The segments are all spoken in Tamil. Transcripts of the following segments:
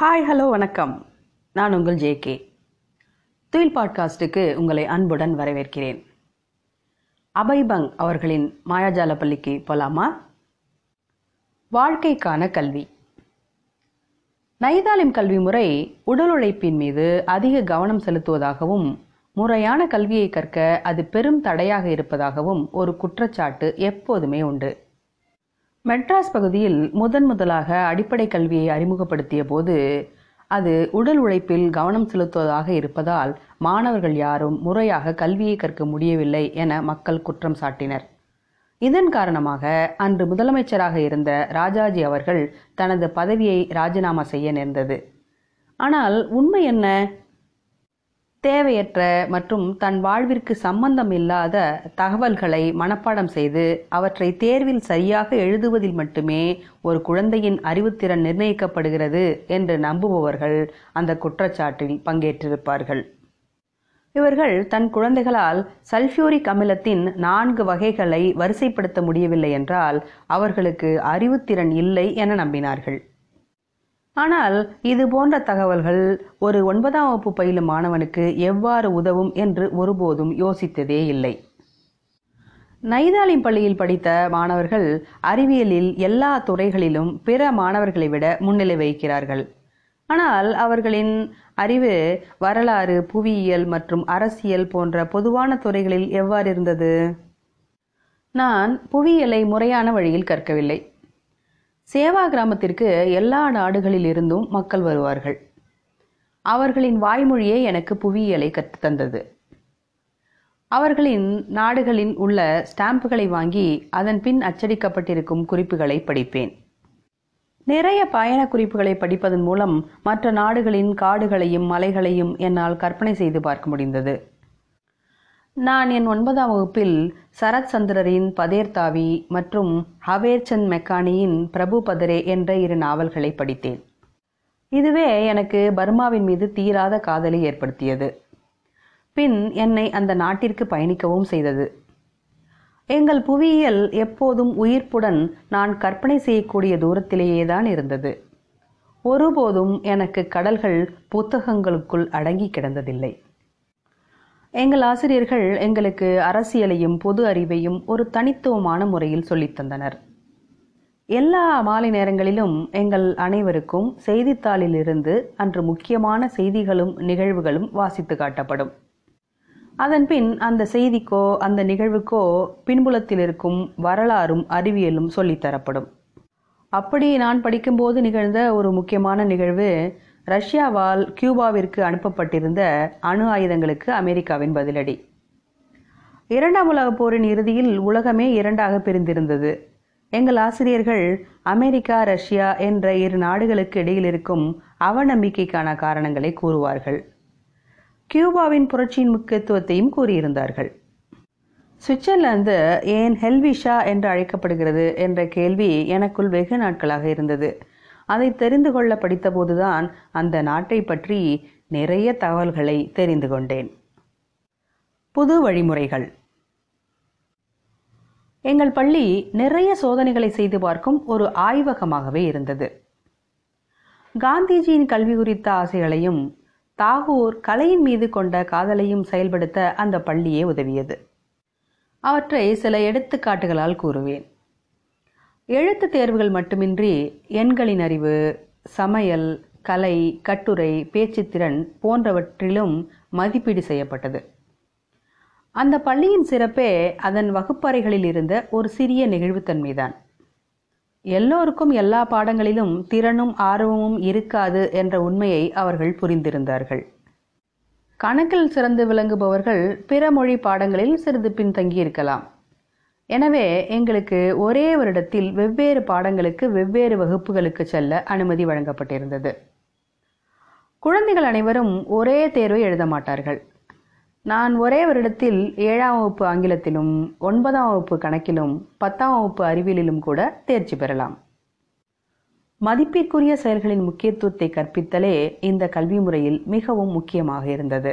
ஹாய் ஹலோ வணக்கம். நான் உங்கள் ஜேகே துயில் பாட்காஸ்டுக்கு உங்களை அன்புடன் வரவேற்கிறேன். அபைபங் அவர்களின் மாயாஜால பள்ளிக்கு போலாமா? வாழ்க்கைக்கான கல்வி. நைதாலிம் கல்வி முறை உடல் உழைப்பின் மீது அதிக கவனம் செலுத்துவதாகவும் முறையான கல்வியை கற்க அது பெரும் தடையாக இருப்பதாகவும் ஒரு குற்றச்சாட்டு எப்போதுமே உண்டு. மெட்ராஸ் பகுதியில் முதன் முதலாக அடிப்படை கல்வியை அறிமுகப்படுத்திய போது அது உடல் உழைப்பில் கவனம் செலுத்துவதாக இருப்பதால் மாணவர்கள் யாரும் முறையாக கல்வியை கற்க முடியவில்லை என மக்கள் குற்றம் சாட்டினர். இதன் காரணமாக அன்று முதலமைச்சராக இருந்த ராஜாஜி அவர்கள் தனது பதவியை ராஜினாமா செய்ய நேர்ந்தது. ஆனால் உண்மை என்ன? தேவையற்ற மற்றும் தன் வாழ்விற்கு சம்பந்தம் இல்லாத தகவல்களை மனப்பாடம் செய்து அவற்றை தேர்வில் சரியாக எழுதுவதில் மட்டுமே ஒரு குழந்தையின் அறிவுத்திறன் நிர்ணயிக்கப்படுகிறது என்று நம்புபவர்கள் அந்த குற்றச்சாட்டில் பங்கேற்றிருப்பார்கள். இவர்கள் தன் குழந்தைகளால் சல்ஃபியூரிக் அமிலத்தின் நான்கு வகைகளை வரிசைப்படுத்த முடியவில்லை என்றால் அவர்களுக்கு அறிவுத்திறன் இல்லை என நம்பினார்கள். ஆனால் இது போன்ற தகவல்கள் ஒரு ஒன்பதாம் வகுப்பு பயிலும் மாணவனுக்கு எவ்வாறு உதவும் என்று ஒருபோதும் யோசித்ததே இல்லை. நைதாலிம் பள்ளியில் படித்த மாணவர்கள் அறிவியலில் எல்லா துறைகளிலும் பிற மாணவர்களை விட முன்னிலை வகிக்கிறார்கள். ஆனால் அவர்களின் அறிவு வரலாறு புவியியல் மற்றும் அரசியல் போன்ற பொதுவான துறைகளில் எவ்வாறு இருந்தது? நான் புவியியலை முறையான வழியில் கற்கவில்லை. சேவா கிராமத்திற்கு எல்லா நாடுகளில் இருந்தும் மக்கள் வருவார்கள். அவர்களின் வாய்மொழியே எனக்கு புவியியலை கற்றுத்தந்தது அவர்களின் நாடுகளில் உள்ள ஸ்டாம்புகளை வாங்கி அதன் பின் அச்சடிக்கப்பட்டிருக்கும் குறிப்புகளை படிப்பேன். நிறைய பயண குறிப்புகளை படிப்பதன் மூலம் மற்ற நாடுகளின் காடுகளையும் மலைகளையும் என்னால் கற்பனை செய்து பார்க்க முடிந்தது. நான் என் ஒன்பதாம் வகுப்பில் சரத் சந்திரரின் பதேர்தாவி மற்றும் ஹவேர்சந்த் மெக்கானியின் பிரபு பதரே என்ற இரு நாவல்களை படித்தேன். இதுவே எனக்கு பர்மாவின் மீது தீராத காதலை ஏற்படுத்தியது. பின் என்னை அந்த நாட்டிற்கு பயணிக்கவும் செய்தது. எங்கள் புவியியல் எப்போதும் உயிர்ப்புடன் நான் கற்பனை செய்யக்கூடிய தூரத்திலேயே தான் இருந்தது. ஒருபோதும் எனக்கு கடல்கள் புத்தகங்களுக்குள் அடங்கி கிடந்ததில்லை. எங்கள் ஆசிரியர்கள் எங்களுக்கு அரசியலையும் பொது அறிவையும் ஒரு தனித்துவமான முறையில் சொல்லித்தந்தனர் எல்லா மாலை நேரங்களிலும் எங்கள் அனைவருக்கும் செய்தித்தாளிலிருந்து அன்று முக்கியமான செய்திகளும் நிகழ்வுகளும் வாசித்து காட்டப்படும். அதன்பின் அந்த செய்திக்கோ அந்த நிகழ்வுக்கோ பின்புலத்தில் இருக்கும் வரலாறும் அறிவியலும் சொல்லித்தரப்படும் அப்படி நான் படிக்கும்போது நிகழ்ந்த ஒரு முக்கியமான நிகழ்வு ரஷ்யாவால் கியூபாவிற்கு அனுப்பப்பட்டிருந்த அணு ஆயுதங்களுக்கு அமெரிக்காவின் பதிலடி. இரண்டாம் உலகப் போரின் இறுதியில் உலகமே இரண்டாக பிரிந்திருந்தது. எங்கள் ஆசிரியர்கள் அமெரிக்கா ரஷ்யா என்ற இரு நாடுகளுக்கு இடையில் இருக்கும் அவநம்பிக்கைக்கான காரணங்களை கூறுவார்கள். கியூபாவின் புரட்சியின் முக்கியத்துவத்தையும் கூறியிருந்தார்கள். சுவிட்சர்லாந்து ஏன் ஹெல்விஷா என்று அழைக்கப்படுகிறது என்ற கேள்வி எனக்குள் வெகு நாட்களாக இருந்தது. அதை தெரிந்து கொள்ள படித்தபோதுதான் அந்த நாட்டை பற்றி நிறைய தகவல்களை தெரிந்து கொண்டேன். புது வழிமுறைகள். எங்கள் பள்ளி நிறைய சோதனைகளை செய்து பார்க்கும் ஒரு ஆய்வகமாகவே இருந்தது. காந்திஜியின் கல்வி குறித்த ஆசைகளையும் தாகூர் கலையின் மீது கொண்ட காதலையும் செயல்படுத்த அந்த பள்ளியே உதவியது. அவற்றை சில எடுத்துக்காட்டுகளால் கூறுவேன். எழுத்து தேர்வுகள் மட்டுமின்றி எண்களின் அறிவு சமையல் கலை கட்டுரை பேச்சுத்திறன் போன்றவற்றிலும் மதிப்பீடு செய்யப்பட்டது. அந்த பள்ளியின் சிறப்பே அதன் வகுப்பறைகளில் இருந்த ஒரு சிறிய நெகிழ்வுத்தன்மைதான். எல்லோருக்கும் எல்லா பாடங்களிலும் திறனும் ஆர்வமும் இருக்காது என்ற உண்மையை அவர்கள் புரிந்திருந்தார்கள். கணக்கில் சிறந்து விளங்குபவர்கள் பிற மொழி பாடங்களில் சிறிது பின்தங்கியிருக்கலாம். எனவே எங்களுக்கு ஒரே வருடத்தில் வெவ்வேறு பாடங்களுக்கு வெவ்வேறு வகுப்புகளுக்கு செல்ல அனுமதி வழங்கப்பட்டிருந்தது. குழந்தைகள் அனைவரும் ஒரே தேர்வை எழுத மாட்டார்கள். நான் ஒரே வருடத்தில் ஏழாம் வகுப்பு ஆங்கிலத்திலும் ஒன்பதாம் வகுப்பு கணக்கிலும் பத்தாம் வகுப்பு அறிவியலிலும் கூட தேர்ச்சி பெறலாம். மதிப்பிற்குரிய செயல்களின் முக்கியத்துவத்தை கற்பித்தலே இந்த கல்வி முறையில் மிகவும் முக்கியமாக இருந்தது.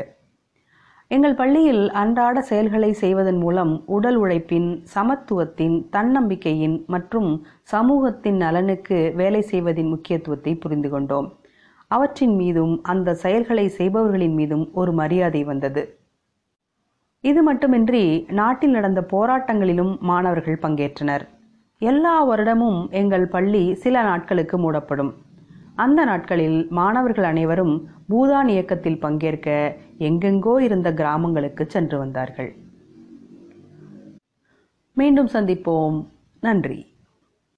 எங்கள் பள்ளியில் அன்றாட செயல்களை செய்வதன் மூலம் உடல் உழைப்பின் சமத்துவத்தின் தன்னம்பிக்கையின் மற்றும் சமூகத்தின் நலனுக்கு வேலை செய்வதின் முக்கியத்துவத்தை புரிந்து கொண்டோம். அவற்றின் மீதும் அந்த செயல்களை செய்பவர்களின் மீதும் ஒரு மரியாதை வந்தது. இது மட்டுமின்றி நாட்டில் நடந்த போராட்டங்களிலும் மாணவர்கள் பங்கேற்றனர். எல்லா வருடமும் எங்கள் பள்ளி சில நாட்களுக்கு மூடப்படும். அந்த நாட்களில் மாணவர்கள் அனைவரும் பூதான் இயக்கத்தில் பங்கேற்க எங்கெங்கோ இருந்த கிராமங்களுக்கு சென்று வந்தார்கள். மீண்டும் சந்திப்போம். நன்றி.